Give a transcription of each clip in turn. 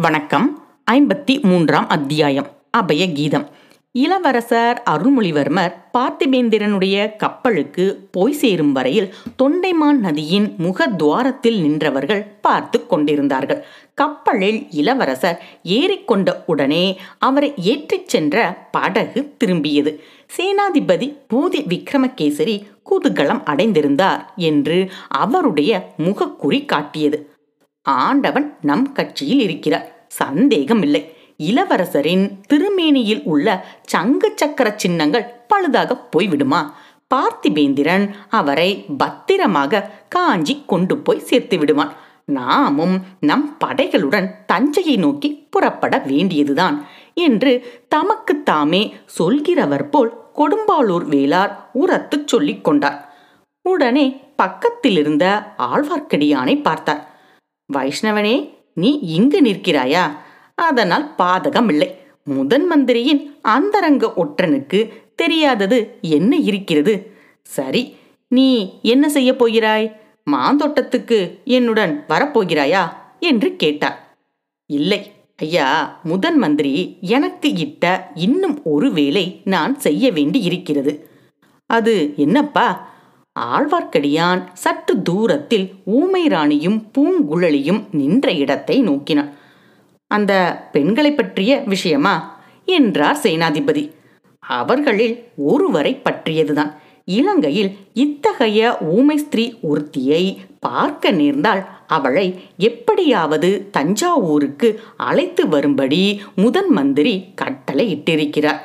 வணக்கம். ஐம்பத்தி மூன்றாம் அத்தியாயம். அபய கீதம் இளவரசர் அருள்மொழிவர்மர் பார்த்திபேந்திரனுடைய கப்பலுக்கு போய் சேரும் வரையில் தொண்டைமான் நதியின் முகத்வாரத்தில் நின்றவர்கள் பார்த்து கொண்டிருந்தார்கள். கப்பலில் இளவரசர் ஏறிக்கொண்ட உடனே அவரை ஏற்றிச் சென்ற படகு திரும்பியது. சேனாதிபதி பூதி விக்ரமகேசரி குதூகலம் அடைந்திருந்தார் என்று அவருடைய முகக்குறி காட்டியது. ஆண்டவன் நம் கட்சியில் இருக்கிறார். சந்தேகம் இல்லை இளவரசரின் திருமேனியில் உள்ள சங்கு சக்கர சின்னங்கள் பழுதாக போய்விடுமா? பார்த்திபேந்திரன் அவரை பத்திரமாக காஞ்சி கொண்டு போய் சேர்த்து விடுவான். நாமும் நம் படைகளுடன் தஞ்சையை நோக்கி புறப்பட வேண்டியதுதான் என்று தமக்கு தாமே சொல்கிறவர் போல் கொடும்பாளூர் வேளார் உரத்துச் சொல்லிக் கொண்டார். உடனே பக்கத்தில் இருந்த ஆழ்வார்க்கடியானை பார்த்தார். வைஷ்ணவனே நீ இங்கு நிற்கிறாயா? அதனால் பாதகம் இல்லை முதன் மந்திரியின் அந்தரங்க ஒற்றனுக்கு தெரியாதது என்ன இருக்கிறது? சரி நீ என்ன செய்ய போகிறாய்? மாந்தோட்டத்துக்கு என்னுடன் வரப்போகிறாயா? என்று கேட்டார் இல்லை ஐயா முதன் மந்திரி எனக்கு இட்ட இன்னும் ஒரு வேலை நான் செய்ய வேண்டி இருக்கிறது அது என்னப்பா? ஆழ்வார்க்கடியான் சற்று தூரத்தில் ஊமை ராணியும் பூங்குழலியும் நின்ற இடத்தை நோக்கினான் அந்த பெண்களை பற்றிய விஷயமா? என்றார் சேனாதிபதி. அவர்களில் ஒருவரை பற்றியதுதான். இலங்கையில் இத்தகைய ஊமை ஸ்திரீ ஒருத்தியை பார்க்க நேர்ந்தால் அவளை எப்படியாவது தஞ்சாவூருக்கு அழைத்து வரும்படி முதன் மந்திரி கட்டளை இட்டிருக்கிறார்.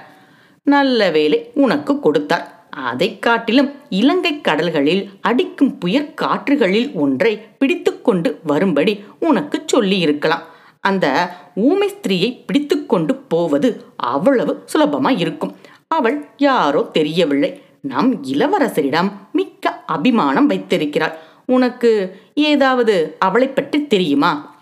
நல்ல வேலை உனக்கு கொடுத்தார். அதை காட்டிலும் இலங்கை கடல்களில் அடிக்கும் புயற் காற்றுகளில் ஒன்றை பிடித்துக்கொண்டு வரும்படி உனக்கு சொல்லி இருக்கலாம் அந்த ஊமை ஸ்திரீயை பிடித்துக்கொண்டு போவது அவ்வளவு சுலபமாய் இருக்கும். அவள் யாரோ தெரியவில்லை. நம் இளவரசரிடம் மிக்க அபிமானம் வைத்திருக்கிறாள். உனக்கு ஏதாவது அவளை பற்றி தெரியுமா?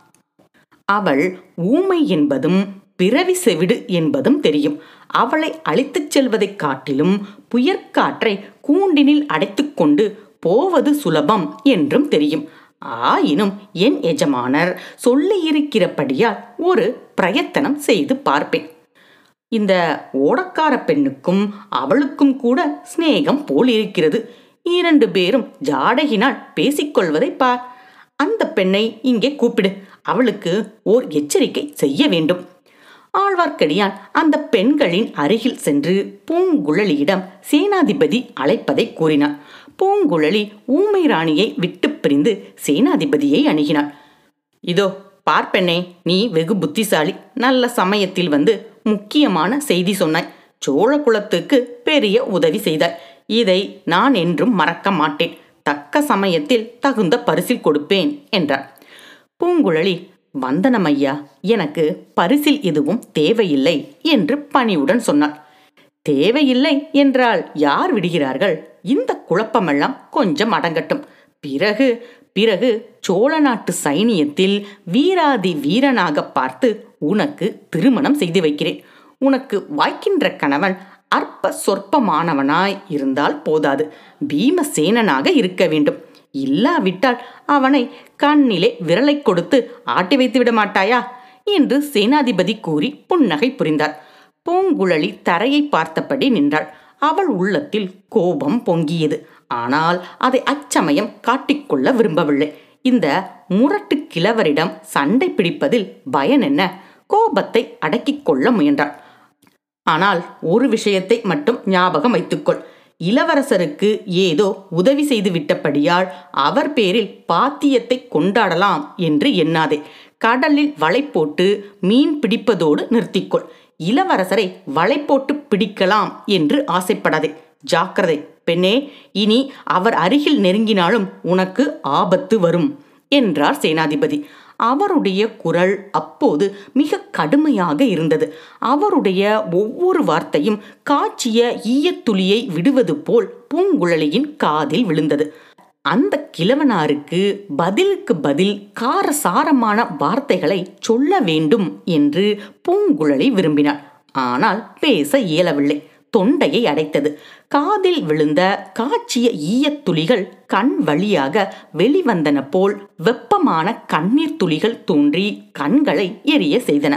அவள் ஊமை என்பதும் பிறவி செவிடு என்பதும் தெரியும். அவளை அழைத்துச் செல்வதைக் காட்டிலும் புயற்காற்றை கூண்டினில் அடைத்துக்கொண்டு போவது சுலபம் என்றும் தெரியும். ஆயினும் என் எஜமானர் சொல்லியிருக்கிறபடியால் ஒரு பிரயத்தனம் செய்து பார்ப்பேன். இந்த ஓடக்கார பெண்ணுக்கும் அவளுக்கும் கூட சிநேகம் போல் இருக்கிறது. இரண்டு பேரும் ஜாடகினால் பேசிக்கொள்வதை பார். அந்த பெண்ணை இங்கே கூப்பிடு. அவளுக்கு ஓர் எச்சரிக்கை செய்ய வேண்டும். ஆழ்வார்க்கடியான் அந்த பெண்களின் அருகில் சென்று பூங்குழலியிடம் சேனாதிபதி அழைப்பதை கூறினான் பூங்குழலி ஊமை ராணியை விட்டு பிரிந்து சேனாதிபதியை அணுகினாள். இதோ பார்ப்பெண்ணே நீ வெகு புத்திசாலி. நல்ல சமயத்தில் வந்து முக்கியமான செய்தி சொன்னாய். சோழ குலத்துக்கு பெரிய உதவி செய்தாய். இதை நான் என்றும் மறக்க மாட்டேன். தக்க சமயத்தில் தகுந்த பரிசில் கொடுப்பேன் என்றார். பூங்குழலி வந்தனம் ஐயா எனக்கு பரிசில் எதுவும் தேவையில்லை என்று பணிவுடன் சொன்னாள். தேவையில்லை என்றால் யார் விடுகிறார்கள்? இந்த குழப்பமெல்லாம் கொஞ்சம் அடங்கட்டும். பிறகு பிறகு சோழ நாட்டு சைனியத்தில் வீராதி வீரனாக பார்த்து உனக்கு திருமணம் செய்து வைக்கிறேன். உனக்கு வாய்க்கின்ற கணவன் அற்ப சொற்பமானவனாய் இருந்தால் போதாது. பீமசேனனாக இருக்க வேண்டும். இல்லாவிட்டால் அவனை கண்ணிலே விரலை கொடுத்து ஆட்டி வைத்து விட மாட்டாயா? என்று சேனாதிபதி கூறி புன்னகை புரிந்தார். பூங்குழலி தரையை பார்த்தபடி நின்றாள். அவள் உள்ளத்தில் கோபம் பொங்கியது. ஆனால் அதை அச்சமயம் காட்டிக்கொள்ள விரும்பவில்லை. இந்த முரட்டு கிழவரிடம் சண்டை பிடிப்பதில் பயன் என்ன? கோபத்தை அடக்கிக் கொள்ள முயன்றாள். ஆனால் ஒரு விஷயத்தை மட்டும் ஞாபகம் வைத்துக்கொள். இளவரசருக்கு ஏதோ உதவி செய்து விட்டபடியால் அவர் பேரில் பாத்தியத்தை கொண்டாடலாம் என்று எண்ணாதே. கடலில் வலை போட்டு மீன் பிடிப்பதோடு நிறுத்திக்கொள். இளவரசரை வலை போட்டு பிடிக்கலாம் என்று ஆசைப்படாதே. ஜாக்கிரதை பெண்ணே இனி அவர் அருகில் நெருங்கினாலும் உனக்கு ஆபத்து வரும் என்றார் சேனாதிபதி. அவருடைய குரல் அப்போது மிக கடுமையாக இருந்தது. அவருடைய ஒவ்வொரு வார்த்தையும் காய்ச்சிய ஈயத்துளியை விடுவது போல் பூங்குழலியின் காதில் விழுந்தது. அந்த கிழவனாருக்கு பதிலுக்கு பதில் காரசாரமான வார்த்தைகளை சொல்ல வேண்டும் என்று பூங்குழலி விரும்பினாள். ஆனால் பேச இயலவில்லை. தொண்டையை அடைத்தது. காதில் விழுந்த காய்ச்சிய ஈயத்துளிகள் கண் வழியாக வெளிவந்தன போல் வெப்பமான கண்ணீர் துளிகள் தோன்றி கண்களை எரிய செய்தன.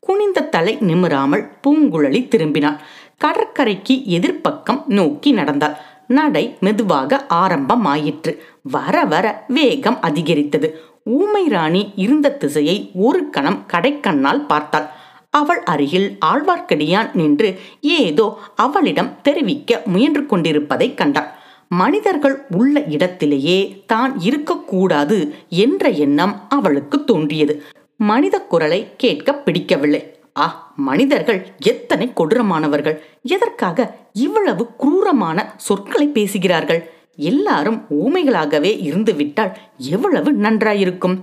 குனிந்த தலை நிமிராமல் பூங்குழலி திரும்பினாள். கடற்கரைக்கு எதிர்ப்பக்கம் நோக்கி நடந்தாள். நடை மெதுவாக ஆரம்பமாயிற்று. வர வர வேகம் அதிகரித்தது. ஊமை ராணி இருந்த திசையை ஒரு கணம் கடைக்கண்ணால் பார்த்தாள். அவள் அருகில் ஆழ்வார்க்கடியான் நின்று ஏதோ அவளிடம் தெரிவிக்க முயன்று கொண்டிருப்பதை கண்டாள். மனிதர்கள் உள்ள இடத்திலேயே தான் இருக்கக்கூடாது என்ற எண்ணம் அவளுக்கு தோன்றியது. மனித குரலை கேட்க பிடிக்கவில்லை. ஆ மனிதர்கள் எத்தனை கொடூரமானவர்கள்! எதற்காக இவ்வளவு குரூரமான சொற்களை பேசுகிறார்கள்? எல்லாரும் ஊமைகளாகவே இருந்துவிட்டால் எவ்வளவு நன்றாயிருக்கும்!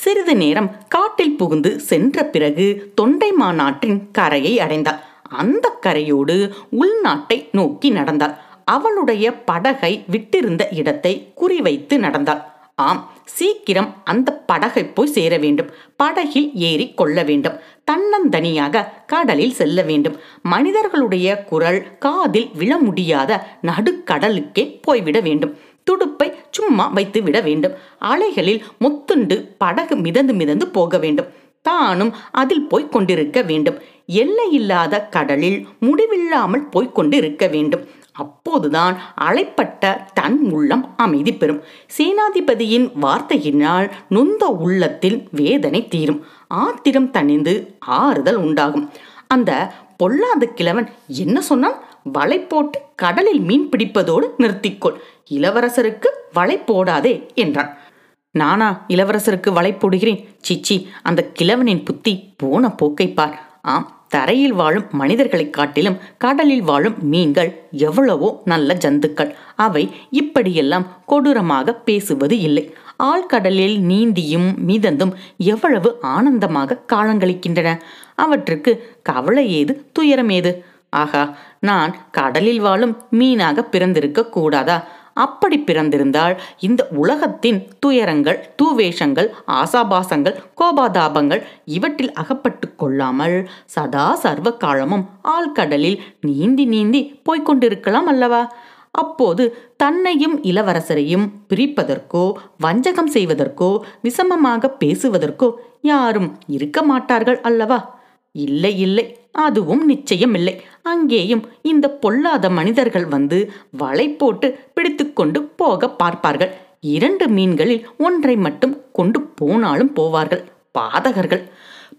சிறிது நேரம் காட்டில் புகுந்து சென்ற பிறகு தொண்டை மாநாட்டின் கரையை அடைந்தாள் அந்த கரையோடு உள்நாட்டை நோக்கி நடந்தாள் அவளுடைய படகை விட்டிருந்த இடத்தை குறிவைத்து நடந்தாள் ஆம் சீக்கிரம் அந்த படகை போய் சேர வேண்டும். படகில் ஏறி கொள்ள வேண்டும். தன்னந்தனியாக கடலில் செல்ல வேண்டும். மனிதர்களுடைய குரல் காதில் விழ முடியாத நடுக்கடலுக்கே போய்விட வேண்டும். துடுப்பை சும்மா வைத்து விட வேண்டும். அலைகளில் முத்துண்டு படகு மிதந்து மிதந்து போக வேண்டும். தானும் அதில் போய்க் கொண்டிருக்க வேண்டும். எல்லையில்லாத கடலில் முடிவில்லாமல் போய்க் கொண்டிருக்க வேண்டும். அப்போதுதான் அலைப்பட்ட தன் உள்ளம் அமைதி பெறும். சேனாதிபதியின் வார்த்தையினால் நொந்த உள்ளத்தில் வேதனை தீரும். ஆத்திரம் தணிந்து ஆறுதல் உண்டாகும். அந்த பொல்லாத கிழவன் என்ன சொன்னான்? வலை போட்டு கடலில் மீன் பிடிப்பதோடு நிறுத்திக்கொள். இளவரசருக்கு வலை போடாதே என்றான். நானா இளவரசருக்கு வலை போடுகிறேன். சிச்சி அந்த கிழவனின் புத்தி போன போக்கை பார். ஆம் தரையில் வாழும் மனிதர்களைக் காட்டிலும் கடலில் வாழும் மீன்கள் எவ்வளவோ நல்ல ஜந்துக்கள். அவை இப்படியெல்லாம் கொடூரமாக பேசுவது இல்லை. ஆழ்கடலில் நீந்தியும் மிதந்தும் எவ்வளவு ஆனந்தமாக காலங்களிக்கின்றன. அவற்றுக்கு கவலை ஏது துயரம் ஏது? ஆகா நான் கடலில் வாழும் மீனாக பிறந்திருக்க கூடாதா? அப்படி பிறந்திருந்தால் இந்த உலகத்தின் துயரங்கள் தூவேஷங்கள் ஆசாபாசங்கள் கோபாதாபங்கள் இவற்றில் அகப்பட்டு கொள்ளாமல் சதா சர்வ காலமும் ஆழ்கடலில் நீந்தி நீந்தி போய்கொண்டிருக்கலாம் அல்லவா? அப்போது தன்னையும் இளவரசரையும் பிரிப்பதற்கோ வஞ்சகம் செய்வதற்கோ விஷமமாக பேசுவதற்கோ யாரும் இருக்க மாட்டார்கள் அல்லவா? இல்லை இல்லை அதுவும் நிச்சயமில்லை. அங்கேயும் இந்த பொல்லாத மனிதர்கள் வந்து வலை போட்டு பிடித்துக்கொண்டு போக பார்ப்பார்கள். இரண்டு மீன்களில் ஒன்றை மட்டும் கொண்டு போனாலும் போவார்கள். பாதகர்கள்.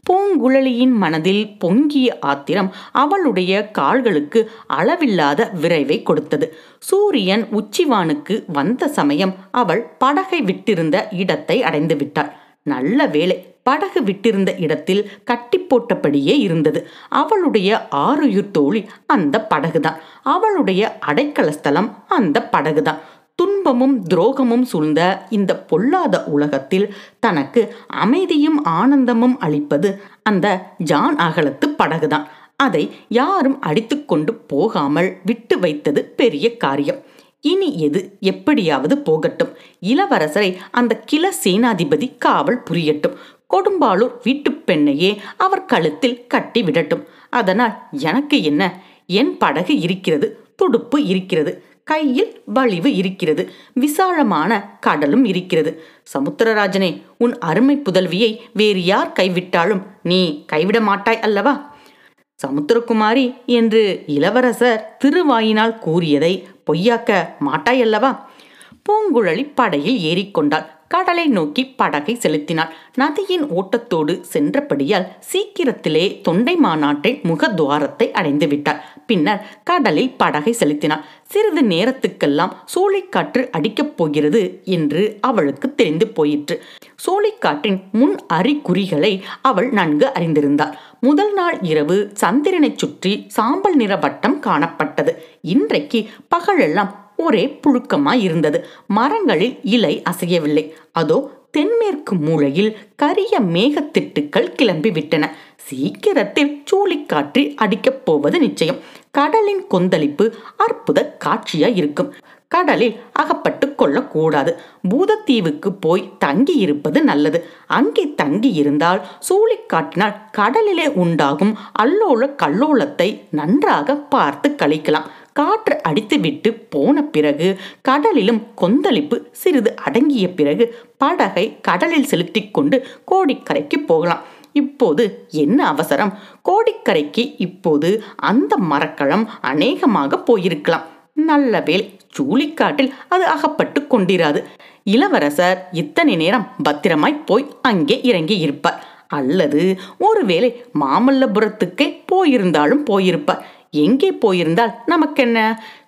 பூங்குழலியின் மனதில் பொங்கிய ஆத்திரம் அவளுடைய கால்களுக்கு அளவில்லாத விரைவை கொடுத்தது. சூரியன் உச்சிவானுக்கு வந்த சமயம் அவள் படகை விட்டிருந்த இடத்தை அடைந்து விட்டாள். நல்ல வேளை படகு விட்டிருந்த இடத்தில் கட்டி போட்டபடியே இருந்தது. அவளுடைய ஆறுயிர் தோழி அந்த படகுதான். அவளுடைய அடைக்கல ஸ்தலம் அந்த படகுதான். துன்பமும் துரோகமும் சூழ்ந்த இந்த பொல்லாத உலகத்தில் தனக்கு அமைதியும் ஆனந்தமும் அளிப்பது அந்த ஜான் அகலத்து படகுதான். அதை யாரும் அடித்துக்கொண்டு போகாமல் விட்டு வைத்தது பெரிய காரியம். இனி எது எப்படியாவது போகட்டும். இளவரசரை அந்த கிள சேனாதிபதி காவல் புரியட்டும். கொடும்பாளூர் வீட்டுப் பெண்ணையே அவர் கழுத்தில் கட்டி விடட்டும். அதனால் எனக்கு என்ன? என் படகு இருக்கிறது துடுப்பு இருக்கிறது கையில் வலிவு இருக்கிறது விசாலமான கடலும் இருக்கிறது. சமுத்திரராஜனே உன் அருமை புதல்வியை வேறு யார் கைவிட்டாலும் நீ கைவிட மாட்டாய் அல்லவா? சமுத்திரகுமாரி என்று இளவரசர் திருவாயினால் கூறியதை பொய்யாக்க மாட்டாயல்லவா பூங்குழலி படையில் ஏறிக்கொண்டாள். கடலை நோக்கி படகை செலுத்தினாள். நதியின் ஓட்டத்தோடு சென்றபடியால் சீக்கிரத்திலே தொண்டை மாநாட்டின் முகத்வாரத்தை அடைந்து விட்டாள் பின்னர் கடலில் படகை செலுத்தினாள். சிறிது நேரத்துக்கெல்லாம் சூளைக்காற்று அடிக்கப் போகிறது என்று அவளுக்கு தெரிந்து போயிற்று. சூளைக்காற்றின் முன் அறிகுறிகளை அவள் நன்கு அறிந்திருந்தாள். முதல் நாள் இரவு சந்திரனை சுற்றி சாம்பல் நிற வட்டம் காணப்பட்டது. இன்றைக்கு பகலெல்லாம் ஒரே புழுக்கமாக இருந்தது. மரங்களில் இலை அசையவில்லை. அதோ தென்மேற்கு மூலையில் கரிய மேகத்திட்டுக்கள் கிளம்பிவிட்டன சீக்கிரத்தில் சூழிக்காற்று அடிக்கப் போவது நிச்சயம். கடலின் கொந்தளிப்பு அற்புத காட்சியா இருக்கும். கடலில் அகப்பட்டு கொள்ளக்கூடாது. பூதத்தீவுக்கு போய் தங்கி இருப்பது நல்லது. அங்கே தங்கி இருந்தால் சூழிக்காட்டினால் கடலிலே உண்டாகும் அல்லோல கல்லோலத்தை நன்றாக பார்த்து கழிக்கலாம். காற்று அடித்துவிட்டு போன பிறகு கடலிலும் கொந்தளிப்பு சிறிது அடங்கிய பிறகு படகை கடலில் செலுத்திக் கொண்டு கோடிக்கரைக்கு போகலாம். இப்போது என்ன அவசரம்? கோடிக்கரைக்கு இப்போது அந்த மரக்கலம் அநேகமாக போயிருக்கலாம். நல்ல வேல் சூழிக்காட்டில் அது அகப்பட்டு கொண்டிராது. இளவரசர் இத்தனை நேரம் பத்திரமாய் போய் அங்கே இறங்கி இருப்பார். அல்லது ஒருவேளை மாமல்லபுரத்துக்கே போயிருந்தாலும் போயிருப்பார். எங்கே போயிருந்தால் நமக்கென்ன?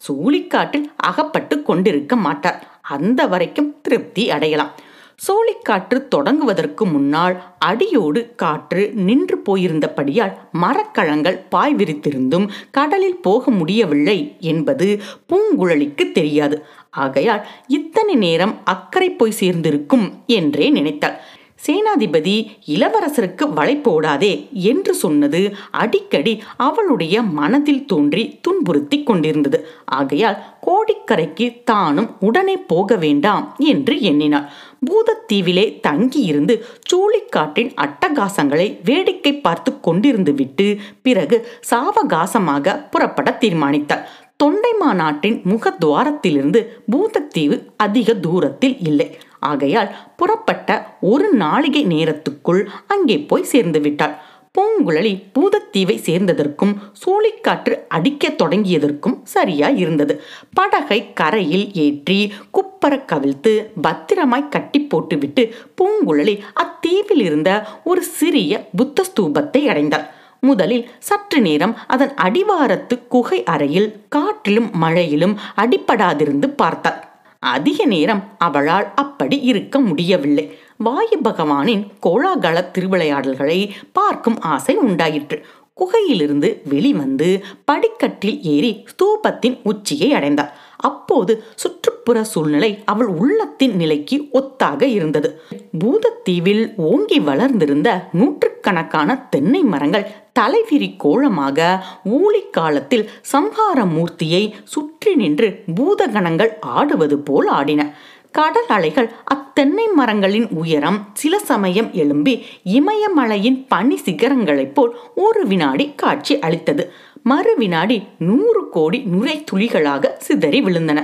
சூழிக்காட்டில் அகப்பட்டு கொண்டிருக்க மாட்டார். அந்த வரைக்கும் திருப்தி அடையலாம். சோழிக்காற்று தொடங்குவதற்கு முன்னால் அடியோடு காற்று நின்று போயிருந்தபடியால் மரக்கழங்கள் பாய் விரித்திருந்தும் கடலில் போக முடியவில்லை என்பது பூங்குழலிக்கு தெரியாது. ஆகையால் இத்தனை நேரம் அக்கறை போய் சேர்ந்திருக்கும் என்றே நினைத்தாள். சேனாதிபதி இளவரசருக்கு வலை போடாதே என்று சொன்னது அடிக்கடி அவளுடைய மனதில் தோன்றி துன்புறுத்தி கொண்டிருந்தது. ஆகையால் கோடிக்கரைக்கு தானும் உடனே போக வேண்டாம் என்று எண்ணினாள். பூதத்தீவிலே தங்கியிருந்து சூழிக்காட்டின் அட்டகாசங்களை வேடிக்கை பார்த்து கொண்டிருந்து விட்டு பிறகு சாவகாசமாக புறப்பட தீர்மானித்தாள். தொண்டைமா நாட்டின் முகத்வாரத்திலிருந்து பூதத்தீவு அதிக தூரத்தில் இல்லை. ஆகையால் புறப்பட்ட ஒரு நாளிகை நேரத்துக்குள் அங்கே போய் சேர்ந்து விட்டாள். பூங்குழலி பூதத்தீவை சேர்ந்ததற்கும் சூழிக்காற்று அடிக்கத் தொடங்கியதற்கும் சரியாய் இருந்தது. படகை கரையில் ஏற்றி குப்பர கவிழ்த்து பத்திரமாய் கட்டி போட்டுவிட்டு பூங்குழலி அத்தீவில் இருந்த ஒரு சிறிய புத்த ஸ்தூபத்தை அடைந்தாள். முதலில் சற்று நேரம் அதன் அடிவாரத்து குகை அறையில் காற்றிலும் மழையிலும் அடிப்படாதிருந்து பார்த்தாள். அதிக நேரம் அவளால் அப்படி இருக்க முடியவில்லை. வாயு பகவானின் கோலாகல திருவிளையாடல்களை பார்க்கும் ஆசை உண்டாயிற்று. குகையிலிருந்து வெளிவந்து படிக்கட்டில் ஏறி ஸ்தூபத்தின் உச்சியை அடைந்தாள். அப்போது சுற்றுப்புற சூழ்நிலை அவள் உள்ளத்தின் நிலைக்கு ஒத்தாக இருந்தது. பூதத்தீவில் ஓங்கி வளர்ந்திருந்த நூற்றுக்கணக்கான தென்னை மரங்கள் தலைவிரி கோலமாக ஊழிக்காலத்தில் சம்ஹார மூர்த்தியை சுற்றி நின்று பூதகணங்கள் ஆடுவது போல் ஆடின. கடல் அலைகள் அத்தென்னை மரங்களின் உயரம் சில சமயம் எழும்பி இமயமலையின் பனி சிகரங்களைப் போல் ஒரு வினாடி காட்சி அளித்தது. மறு வினாடி நூறு கோடி நுரை துளிகளாக சிதறி விழுந்தன.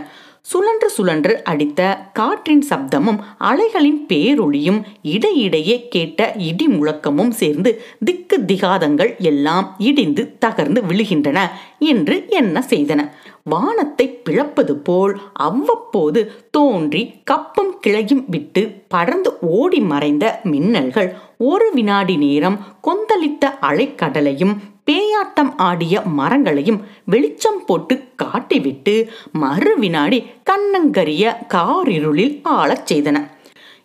சுழன்று சுழன்று அடித்த காற்றின் சப்தமும் அலைகளின் பேரொளியும் இடையிடையே கேட்ட இடி முழக்கமும் சேர்ந்து திக்கு திகாதங்கள் எல்லாம் இடிந்து தகர்ந்து விழுகின்றன என்று என்ன செய்தன? வானத்தை பிளப்பது போல் அவ்வப்போது தோன்றி கப்பும் கிளையும் விட்டு படர்ந்து ஓடி மறைந்த மின்னல்கள் ஒரு வினாடி நேரம் கொந்தளித்த அலைக்கடலையும் பேயாட்டம் ஆடிய மரங்களையும் வெளிச்சம் போட்டு காட்டிவிட்டு மறு வினாடி கண்ணங்கரிய காரிருளில் ஆளச் செய்தன.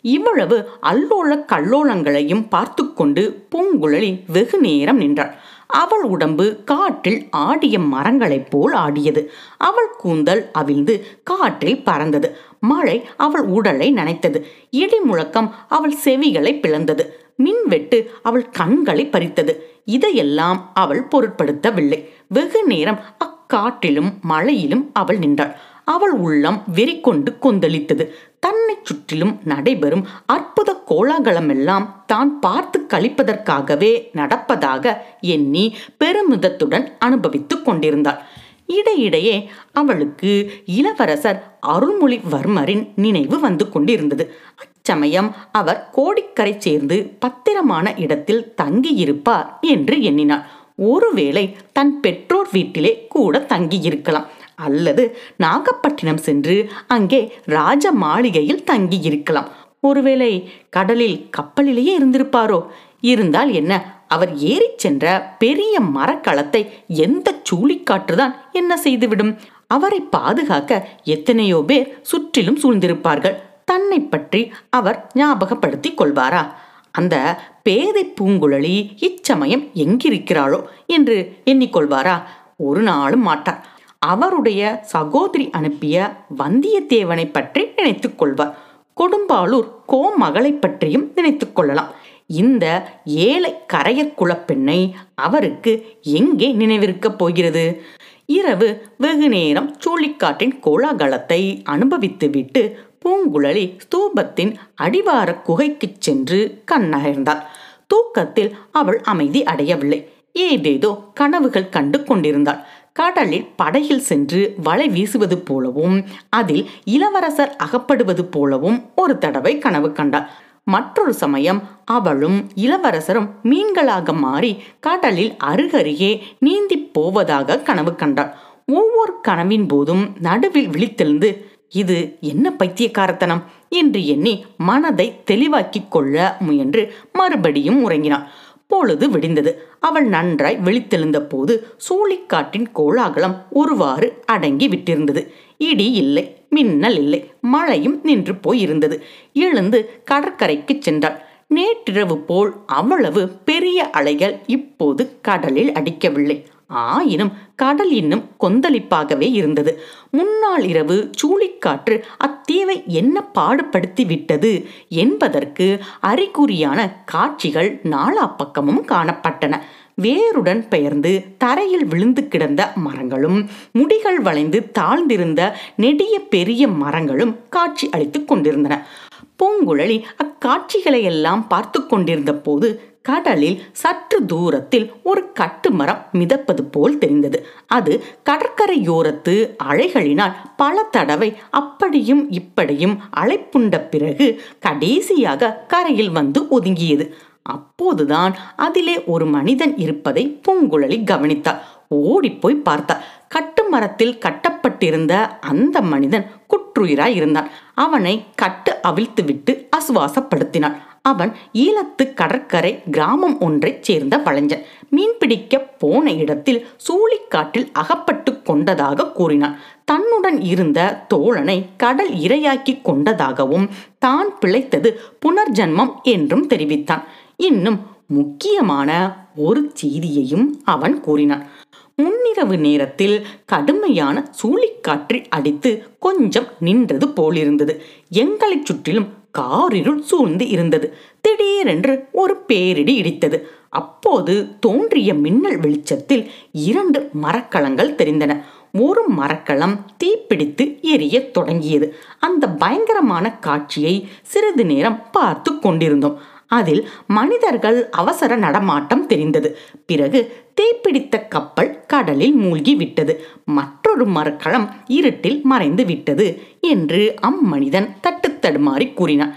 இவ்வளவு அல்லோல கல்லோலங்களையும் பார்த்து கொண்டு பூங்குழலி வெகு நேரம் நின்றாள். அவள் உடம்பு காற்றில் ஆடிய மரங்களைப் போல் ஆடியது. அவள் கூந்தல் அவிழ்ந்து காற்றில் பறந்தது. மழை அவள் உடலை நனைத்தது. இடி முழக்கம் அவள் செவிகளை பிளந்தது. மின்வெட்டு அவள் கண்களை பறித்தது. இதையெல்லாம் அவள் பொருட்படுத்தவில்லை. வெகு நேரம் அக்காற்றிலும் மழையிலும் அவள் நின்றாள். அவள் உள்ளம் வெறிக்கொண்டு கொந்தளித்தது. தன்னை சுற்றிலும் நடைபெறும் அற்புத கோலாகலமெல்லாம் தான் பார்த்து கழிப்பதற்காகவே நடப்பதாக எண்ணி பெருமிதத்துடன் அனுபவித்துக் கொண்டிருந்தாள். இடையிடையே அவளுக்கு இளவரசர் அருள்மொழிவர்மரின் நினைவு வந்து கொண்டிருந்தது. சமயம் அவர் கோடிக்கரை சேர்ந்து பத்திரமான இடத்தில் தங்கியிருப்பார் என்று எண்ணினாள் ஒருவேளை தன் பெற்றோர் வீட்டிலே கூட தங்கியிருக்கலாம். அல்லது நாகப்பட்டினம் சென்று அங்கே ராஜ மாளிகையில் தங்கியிருக்கலாம். ஒருவேளை கடலில் கப்பலிலேயே இருந்திருப்பாரோ? இருந்தால் என்ன? அவர் ஏறிச் சென்ற பெரிய மரக்களத்தை எந்த சூழிக்காற்றுதான் என்ன செய்துவிடும்? அவரை பாதுகாக்க எத்தனையோ பேர் சுற்றிலும் சூழ்ந்திருப்பார்கள். தன்னை பற்றி அவர் ஞாபகப்படுத்திக் கொள்வாரா? அந்த பேதை பூங்குழலி இச்சமயம் எங்கிருக்கிறாளோ என்று எண்ணிக்கொள்வாரா? ஒரு நாளும் மாட்டார். அவருடைய சகோதரி அனுப்பிய வந்தியத்தேவனை பற்றி நினைத்துக் கொள்வார். கொடும்பாளூர் கோமகளை பற்றியும் நினைத்துக் கொள்ளலாம். இந்த ஏழை கரையர் குலப்பெண்ணை அவருக்கு எங்கே நினைவிருக்கப் போகிறது? இரவு வெகு நேரம் சூழிக்காட்டின் கோலாகலத்தை அனுபவித்துவிட்டு பூங்குழலி ஸ்தூபத்தின் அடிவார குகைக்குச் சென்று கண்ணகர்ந்தாள் தூக்கத்தில் அவள் அமைதி அடையவில்லை. ஏதேதோ கனவுகள் கண்டு கொண்டிருந்தாள். கடலில் படகில் சென்று வலை வீசுவது போலவும் அதில் இளவரசர் அகப்படுவது போலவும் ஒரு தடவை கனவு கண்டாள். மற்றொரு சமயம் அவளும் இளவரசரும் மீன்களாக மாறி கடலில் அருகருகே நீந்தி போவதாக கனவு கண்டாள். ஒவ்வொரு கனவின் போதும் நடுவில் விழித்தெழுந்து இது என்ன பைத்தியக்காரத்தனம்? என்று எண்ணி மனதை தெளிவாக்கிக் கொள்ள முயன்று மறுபடியும் உறங்கினாள். பொழுது விடிந்தது. அவள் நன்றாய் விழித்தெழுந்த போது சூழிக்காட்டின் கோலாகலம் ஒருவாறு அடங்கி விட்டிருந்தது. இடி இல்லை மின்னல் இல்லை மழையும் நின்று போயிருந்தது. எழுந்து கடற்கரைக்கு சென்றாள். நேற்றிரவு போல் அவ்வளவு பெரிய அலைகள் இப்போது கடலில் அடிக்கவில்லை. ஆயினும் கடல் இன்னும் கொந்தளிப்பாகவே இருந்தது. முன்னாள் இரவு சூழிக்காற்று அத்தீவை என்ன பாடுபடுத்தி விட்டது என்பதற்கு அறிகுறியான காட்சிகள் நாலா பக்கமும் காணப்பட்டன. வேருடன் பெயர்ந்து தரையில் விழுந்து கிடந்த மரங்களும் முடிகள் வளைந்து தாழ்ந்திருந்த நெடிய பெரிய மரங்களும் காட்சி அளித்துக் கொண்டிருந்தன. பூங்குழலி அக்காட்சிகளையெல்லாம் பார்த்து கொண்டிருந்த போது கடலில் சற்று தூரத்தில் ஒரு கட்டுமரம் மிதப்பது போல் தெரிந்தது. அது கடற்கரையோரத்து அலைகளினால் பல தடவை அப்படியும் இப்படியும் அலைப்புண்ட பிறகு கடைசியாக கரையில் வந்து ஒதுங்கியது. அப்போதுதான் அதிலே ஒரு மனிதன் இருப்பதை பூங்குழலி கவனித்தார் ஓடிப்போய் பார்த்தார் கட்டுமரத்தில் கட்டப்பட்டிருந்த அந்த மனிதன் குற்றுயிராய் இருந்தான். அவனை கட்டு அவிழ்த்துவிட்டு அசுவாசப்படுத்தினான். அவன் ஈழத்து கடற்கரை கிராமம் ஒன்றைச் சேர்ந்த வளைஞ்சன் மீன்பிடிக்க போன இடத்தில் சூழிக்காட்டில் அகப்பட்டு கொண்டதாக கூறினான். தன்னுடன் இருந்த தோழனை கடல் இரையாக்கி கொண்டதாகவும் தான் பிழைத்தது புனர்ஜன்மம் என்றும் தெரிவித்தான். இன்னும் முக்கியமான ஒரு செய்தியையும் அவன் கூறினான். முன்னிரவு நேரத்தில் கடுமையான சூழிக்காற்றில் அடித்து கொஞ்சம் நின்றது போலிருந்தது. எங்களைச் சுற்றிலும் காரிருள் சூழ்ந்து இருந்தது. திடீரென்று ஒரு பேரிடி இடித்தது. அப்போது தோன்றிய மின்னல் வெளிச்சத்தில் இரண்டு மரக்கலங்கள் தெரிந்தன. ஒரு மரக்கலம் தீப்பிடித்து எரிய தொடங்கியது. அந்த பயங்கரமான காட்சியை சிறிது நேரம் பார்த்து கொண்டிருந்தோம். அதில் மனிதர்கள் அவசர நடமாட்டம் தெரிந்தது. பிறகு தீப்பிடித்த கப்பல் கடலில் மூழ்கி விட்டது. மற்றொரு மரக்களம் இருட்டில் மறைந்து விட்டது என்று அம்மனிதன் தட்டு தடுமாறி கூறினான்.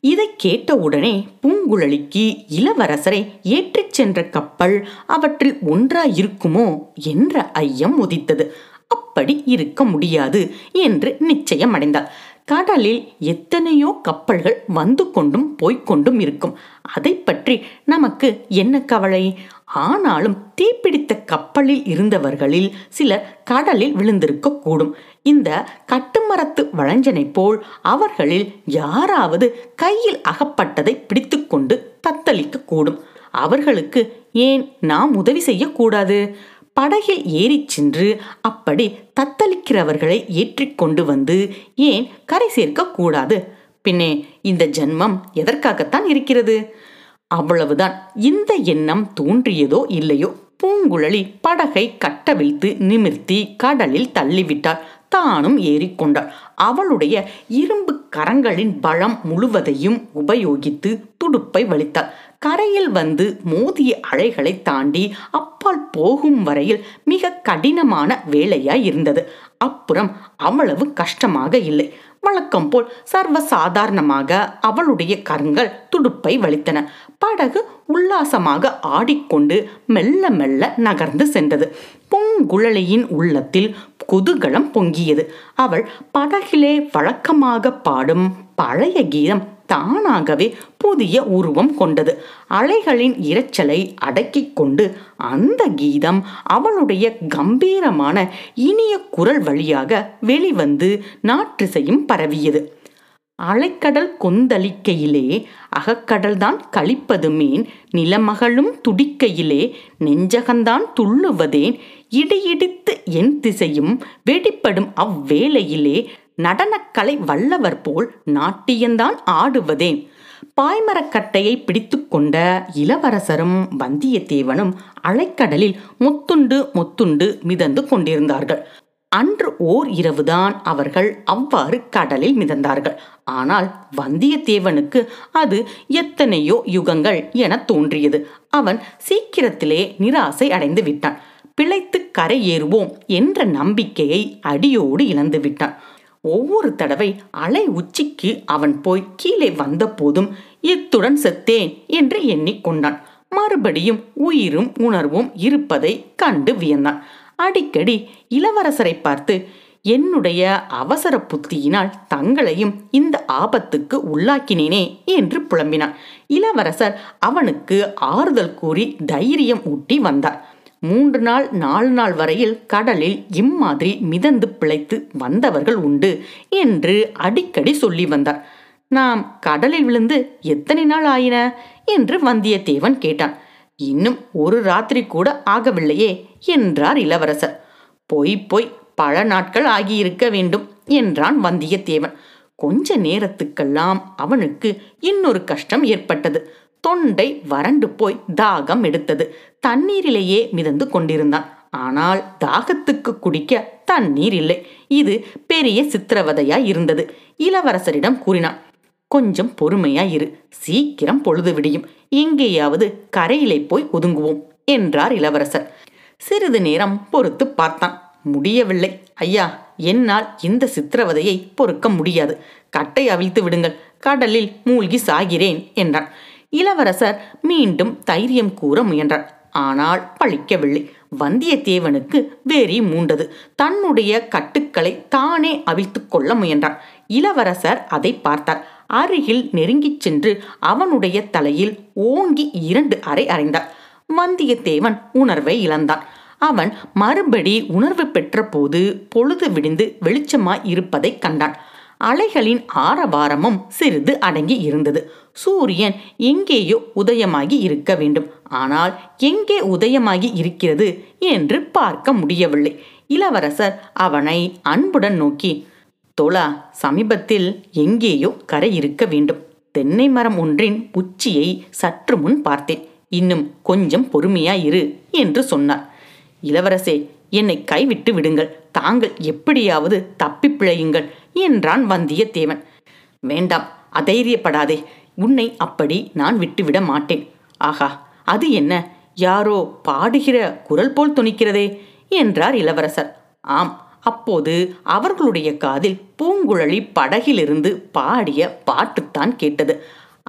இதை கேட்டவுடனே பூங்குழலிக்கு இளவரசரை ஏற்றிச் சென்ற கப்பல் அவற்றில் ஒன்றாயிருக்குமோ என்ற ஐயம் உதித்தது. அப்படி இருக்க முடியாது என்று நிச்சயம் அடைந்தார் கடலில் எத்தனையோ கப்பல்கள் வந்து கொண்டும் போய்க்கொண்டும் இருக்கும். அதை பற்றி நமக்கு என்ன கவலை? ஆனாலும் தீப்பிடித்த கப்பலில் இருந்தவர்களில் சிலர் கடலில் விழுந்திருக்க கூடும். இந்த கட்டுமரத்து வளைஞ்சனை போல் அவர்களில் யாராவது கையில் அகப்பட்டதை பிடித்துக்கொண்டு தத்தளிக்க கூடும். அவர்களுக்கு ஏன் நாம் உதவி செய்யக்கூடாது படகில் ஏறிச் சென்று அப்படி தத்தளிக்கிறவர்களை ஏற்றிக்கொண்டு வந்து ஏன் கரை சேர்க்க கூடாது? பின்னே இந்த ஜென்மம் எதற்காகத்தான் இருக்கிறது? அவ்வளவுதான். இந்த எண்ணம் தோன்றியதோ இல்லையோ? பூங்குழலி படகை கட்டவிழ்த்து நிமிர்த்தி கடலில் தள்ளிவிட்டாள். தானும் ஏறிக்கொண்டாள் அவளுடைய இரும்பு கரங்களின் பலம் முழுவதையும் உபயோகித்து துடுப்பை வலித்தாள். கரையில் வந்து மோதிய அலைகளை தாண்டி அப்பால் போகும் வரையில் மிக கடினமான வேலையாய் இருந்தது. அப்புறம் அவ்வளவு கஷ்டமாக இல்லை. வழக்கம் போல் சர்வ சாதாரணமாக அவளுடைய கருங்கள் துடுப்பை வலித்தன. படகு உல்லாசமாக ஆடிக்கொண்டு மெல்ல மெல்ல நகர்ந்து சென்றது. பூங்குழலியின் உள்ளத்தில் குதூகலம் பொங்கியது. அவள் படகிலே வழக்கமாக பாடும் பழைய கீதம் தானாகவே புதிய உருவம் கொண்டது. அலைகளின் இரைச்சலை அடக்கிக் கொண்டு அந்த கீதம் அவளுடைய கம்பீரமான இனிய குரல் வழியாக வெளிவந்து நாற்றிசையும் பரவியது. அலைக்கடல் கொந்தளிக்கையிலே அகக்கடல்தான் கழிப்பது மீன் நிலமகளும் துடிக்கையிலே நெஞ்சகந்தான் துள்ளுவதேன் இடியிடித்து என் திசையும் வெடிப்படும் அவ்வேளையிலே நடனக்கலை வல்லவர் போல் நாட்டியந்தான் ஆடுவதேன் பாய்மரக்கட்டையை பிடித்துக்கொண்ட இளவரசரும் வந்தியத்தேவனும் அலைக்கடலில் முத்துண்டு முத்துண்டு மிதந்து கொண்டிருந்தார்கள். அன்று ஓர் இரவுதான் அவர்கள் அவ்வாறு கடலில் மிதந்தார்கள். ஆனால் வந்தியத்தேவனுக்கு அது எத்தனையோ யுகங்கள் என தோன்றியது. அவன் சீக்கிரத்திலே நிராசை அடைந்து விட்டான். பிழைத்து கரை ஏறுவோம் என்ற நம்பிக்கையை அடியோடு இழந்து விட்டான். ஒவ்வொரு தடவை அலை உச்சிக்கு அவன் போய் கீழே வந்த போதும் இத்துடன் செத்தேன் என்று எண்ணிக்கொண்டான். மறுபடியும் உயிரும் உணர்வும் இருப்பதை கண்டு வியந்தான். அடிக்கடி இளவரசரை பார்த்து என்னுடைய அவசர புத்தியினால் தங்களையும் இந்த ஆபத்துக்கு உள்ளாக்கினேனே என்று புலம்பினான். இளவரசர் அவனுக்கு ஆறுதல் கூறி தைரியம் ஊட்டி வந்தார். மூன்று நாள் நாலு நாள் வரையில் கடலில் இம்மாதிரி மிதந்து பிழைத்து வந்தவர்கள் உண்டு என்று அடிக்கடி சொல்லி வந்தார். நாம் கடலில் விழுந்து எத்தனை நாள் ஆயின? என்று வந்தியத்தேவன் கேட்டான். இன்னும் ஒரு ராத்திரி கூட ஆகவில்லையே என்றார் இளவரசர். பொய் பொய் பல நாட்கள் ஆகியிருக்க வேண்டும் என்றான் வந்தியத்தேவன். கொஞ்ச நேரத்துக்கெல்லாம் அவனுக்கு இன்னொரு கஷ்டம் ஏற்பட்டது. தொண்டை வறண்டு போய் தாகம் எடுத்தது. தண்ணீரிலேயே மிதந்து கொண்டிருந்தான். ஆனால் தாகத்துக்கு குடிக்க தண்ணீர் இல்லை. இது பெரிய சித்திரவதையாய் இருந்தது. இளவரசரிடம் கூறினான் கொஞ்சம் பொறுமையா இரு. சீக்கிரம் பொழுது விடியும். எங்கேயாவது கரையிலே போய் ஒதுங்குவோம் என்றார் இளவரசர். சிறிது நேரம் பொறுத்து பார்த்தான். முடியவில்லை. ஐயா என்னால் இந்த சித்திரவதையை பொறுக்க முடியாது. கட்டை அவிழ்த்து விடுங்கள். கடலில் மூழ்கி சாகிறேன் என்றான். இளவரசர் மீண்டும் தைரியம் கூற முயன்றார். ஆனால் பழிக்கவில்லை. வந்தியத்தேவனுக்கு வெறி மூண்டது. தன்னுடைய கட்டுக்களை தானே அவிழ்த்து கொள்ள முயன்றான் இளவரசர் அதை பார்த்தார். அருகில் நெருங்கிச் சென்று அவனுடைய தலையில் ஓங்கி இரண்டு அறை அறைந்தார். வந்தியத்தேவன் உணர்வை இழந்தான். அவன் மறுபடி உணர்வு பெற்ற போது பொழுது விடிந்து வெளிச்சமாய் இருப்பதை கண்டான். அலைகளின் ஆரவாரமும் சிறிது அடங்கி இருந்தது. சூரியன் எங்கேயோ உதயமாகி இருக்க வேண்டும். ஆனால் எங்கே உதயமாகி இருக்கிறது என்று பார்க்க முடியவில்லை. இளவரசர் அவனை அன்புடன் நோக்கி தோழா சமீபத்தில் எங்கேயோ கரை இருக்க வேண்டும். தென்னை மரம் ஒன்றின் உச்சியை சற்று முன் பார்த்தேன். இன்னும் கொஞ்சம் பொறுமையாயிரு என்று சொன்னார். இளவரசே என்னை கைவிட்டு விடுங்கள். தாங்கள் எப்படியாவது தப்பி பிழையுங்கள் என்றான் வந்தியத்தேவன். வேண்டாம் அதைரியப்படாதே. உன்னை அப்படி நான் விட்டுவிட மாட்டேன். ஆகா அது என்ன? யாரோ பாடுகிற குரல் போல் துணிக்கிறதே? என்றார் இளவரசர். ஆம் அப்போது அவர்களுடைய காதில் பூங்குழலி படகிலிருந்து பாடிய பாட்டுத்தான் கேட்டது.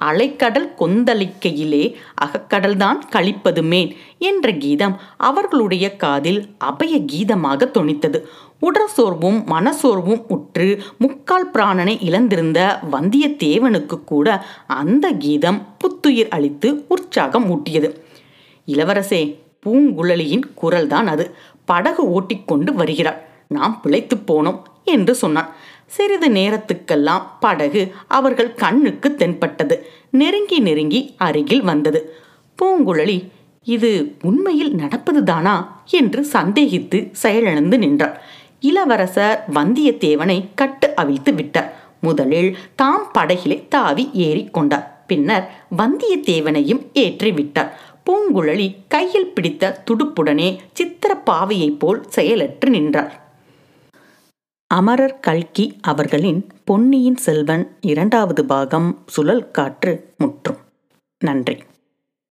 அலைக்கடல் கொந்தளிக்கையிலே அகக்கடல்தான் கழிப்பது மேன் என்ற கீதம் அவர்களுடைய காதில் அபய கீதமாக தொனித்தது. உடற்சோர்வும் மனசோர்வும் உற்று முக்கால் பிராணனை இழந்திருந்த வந்தியத்தேவனுக்கு கூட அந்த கீதம் புத்துயிர் அளித்து உற்சாகம் ஊட்டியது. இளவரசே பூங்குழலியின் குரல்தான் அது. படகு ஓட்டிக்கொண்டு வருகிறாள். நாம் பிழைத்து போனோம் என்று சொன்னான். சிறிது நேரத்துக்கெல்லாம் படகு அவர்கள் கண்ணுக்கு தென்பட்டது. நெருங்கி நெருங்கி அருகில் வந்தது. பூங்குழலி இது உண்மையில் நடப்பதுதானா? என்று சந்தேகித்து செயலிழந்து நின்றாள். இளவரசர் வந்தியத்தேவனை கட்டு அவிழ்த்து விட்டார். முதலில் தாம் படகிலே தாவி ஏறிக்கொண்டார் பின்னர் வந்தியத்தேவனையும் ஏற்றி விட்டார். பூங்குழலி கையில் பிடித்த துடுப்புடனே சித்திர பாவையைப் போல் செயலற்று நின்றார் அமரர் கல்கி அவர்களின் பொன்னியின் செல்வன் இரண்டாவது பாகம் சுழல் காற்று முற்றும். நன்றி.